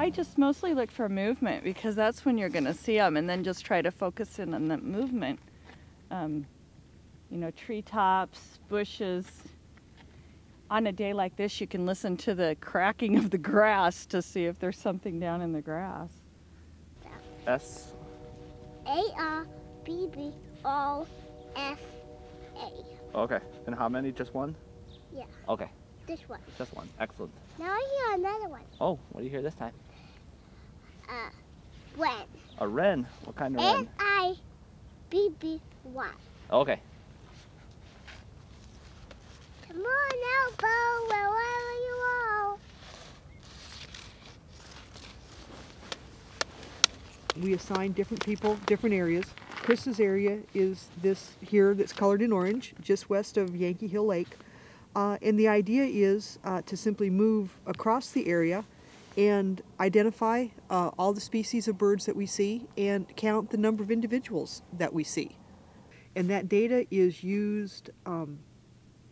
I just mostly look for movement because that's when you're going to see them, and then just try to focus in on that movement. Um, you know, treetops, bushes. On a day like this, you can listen to the cracking of the grass to see if there's something down in the grass. S. A R B B O F A. Okay. And how many? Just one? Yeah. Okay. This one. Just one. Excellent. Now I hear another one. Oh, what do you hear this time? When. A wren. What kind of S wren? I B B Y. Okay. Come on, Elbow, wherever you are. we assign different people different areas. Chris's area is this here that's colored in orange, just west of Yankee Hill Lake. Uh, and the idea is uh, to simply move across the area and identify uh, all the species of birds that we see and count the number of individuals that we see. And that data is used um,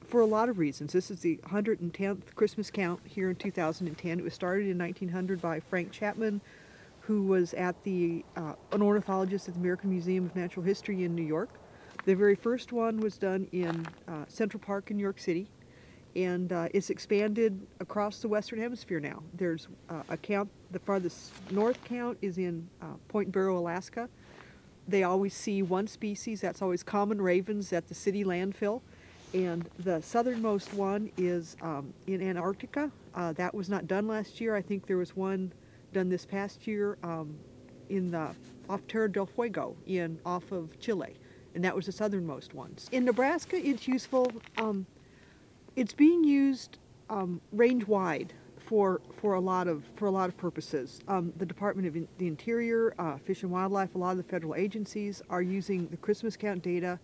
for a lot of reasons. This is the 110th Christmas count here in 2010. It was started in 1900 by Frank Chapman, who was at the uh, an ornithologist at the American Museum of Natural History in New York. The very first one was done in uh, Central Park in New York City, and uh, it's expanded across the Western Hemisphere now. There's uh, a count. The farthest north count is in uh, Point Barrow, Alaska. They always see one species. That's always common ravens at the city landfill. And the southernmost one is um, in Antarctica. Uh, that was not done last year. I think there was one done this past year um, in the off Tierra del Fuego in off of Chile, and that was the southernmost ones. In Nebraska, it's useful. Um, it's being used um, range wide for for a lot of for a lot of purposes. Um, the Department of the Interior, uh, Fish and Wildlife, a lot of the federal agencies are using the Christmas count data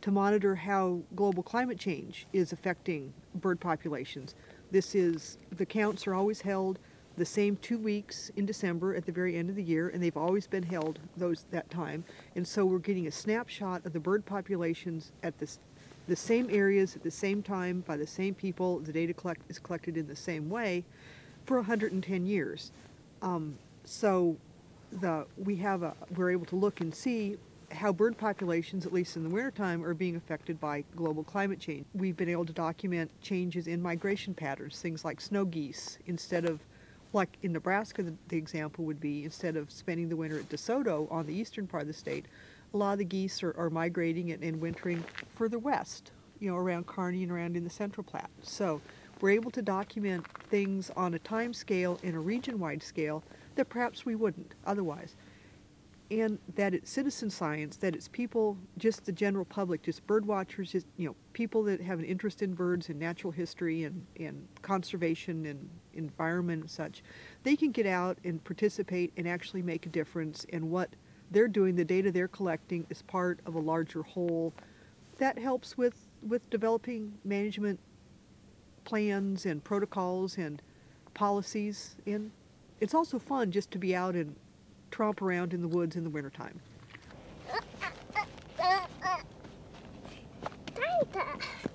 to monitor how global climate change is affecting bird populations. This is the counts are always held the same two weeks in December at the very end of the year, and they've always been held those that time. And so we're getting a snapshot of the bird populations at this, the same areas at the same time by the same people. The data collect, is collected in the same way for 110 years. Um, so the we have a we're able to look and see how bird populations, at least in the wintertime, are being affected by global climate change. We've been able to document changes in migration patterns, things like snow geese, instead of like in Nebraska, the, the example would be instead of spending the winter at DeSoto on the eastern part of the state, a lot of the geese are, are migrating and, and wintering further west, you know, around Kearney and around in the Central Platte. So we're able to document things on a time scale and a region-wide scale that perhaps we wouldn't otherwise. And that it's citizen science, that it's people, just the general public, just bird watchers, just, you know, people that have an interest in birds and natural history and, and conservation and environment and such, they can get out and participate and actually make a difference. in what they're doing, the data they're collecting, is part of a larger whole that helps with, with developing management plans and protocols and policies. And it's also fun just to be out and tromp around in the woods in the wintertime.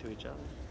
to each other.